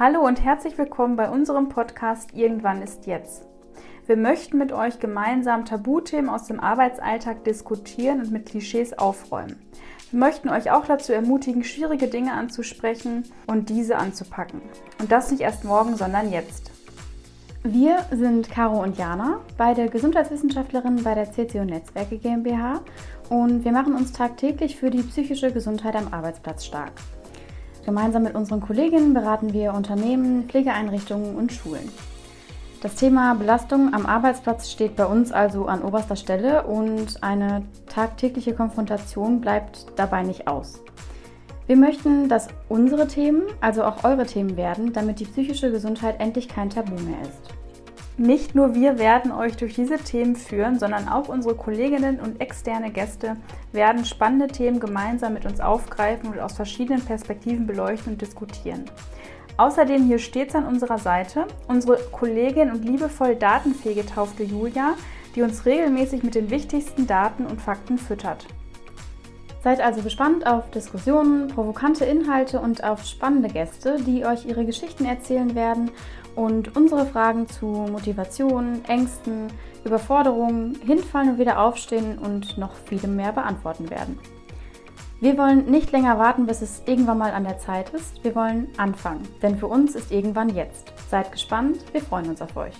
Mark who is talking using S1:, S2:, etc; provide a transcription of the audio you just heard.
S1: Hallo und herzlich willkommen bei unserem Podcast Irgendwann ist jetzt. Wir möchten mit euch gemeinsam Tabuthemen aus dem Arbeitsalltag diskutieren und mit Klischees aufräumen. Wir möchten euch auch dazu ermutigen, schwierige Dinge anzusprechen und diese anzupacken. Und das nicht erst morgen, sondern jetzt.
S2: Wir sind Caro und Jana, beide Gesundheitswissenschaftlerinnen bei der CCO Netzwerke GmbH und wir machen uns tagtäglich für die psychische Gesundheit am Arbeitsplatz stark. Gemeinsam mit unseren Kolleginnen beraten wir Unternehmen, Pflegeeinrichtungen und Schulen. Das Thema Belastung am Arbeitsplatz steht bei uns also an oberster Stelle und eine tagtägliche Konfrontation bleibt dabei nicht aus. Wir möchten, dass unsere Themen, also auch eure Themen werden, damit die psychische Gesundheit endlich kein Tabu mehr ist.
S1: Nicht nur wir werden euch durch diese Themen führen, sondern auch unsere Kolleginnen und externe Gäste werden spannende Themen gemeinsam mit uns aufgreifen und aus verschiedenen Perspektiven beleuchten und diskutieren. Außerdem hier stets an unserer Seite unsere Kollegin und liebevoll datenfähige getaufte Julia, die uns regelmäßig mit den wichtigsten Daten und Fakten füttert.
S2: Seid also gespannt auf Diskussionen, provokante Inhalte und auf spannende Gäste, die euch ihre Geschichten erzählen werden und unsere Fragen zu Motivation, Ängsten, Überforderungen, Hinfallen und wieder aufstehen und noch vielem mehr beantworten werden. Wir wollen nicht länger warten, bis es irgendwann mal an der Zeit ist. Wir wollen anfangen, denn für uns ist irgendwann jetzt. Seid gespannt, wir freuen uns auf euch.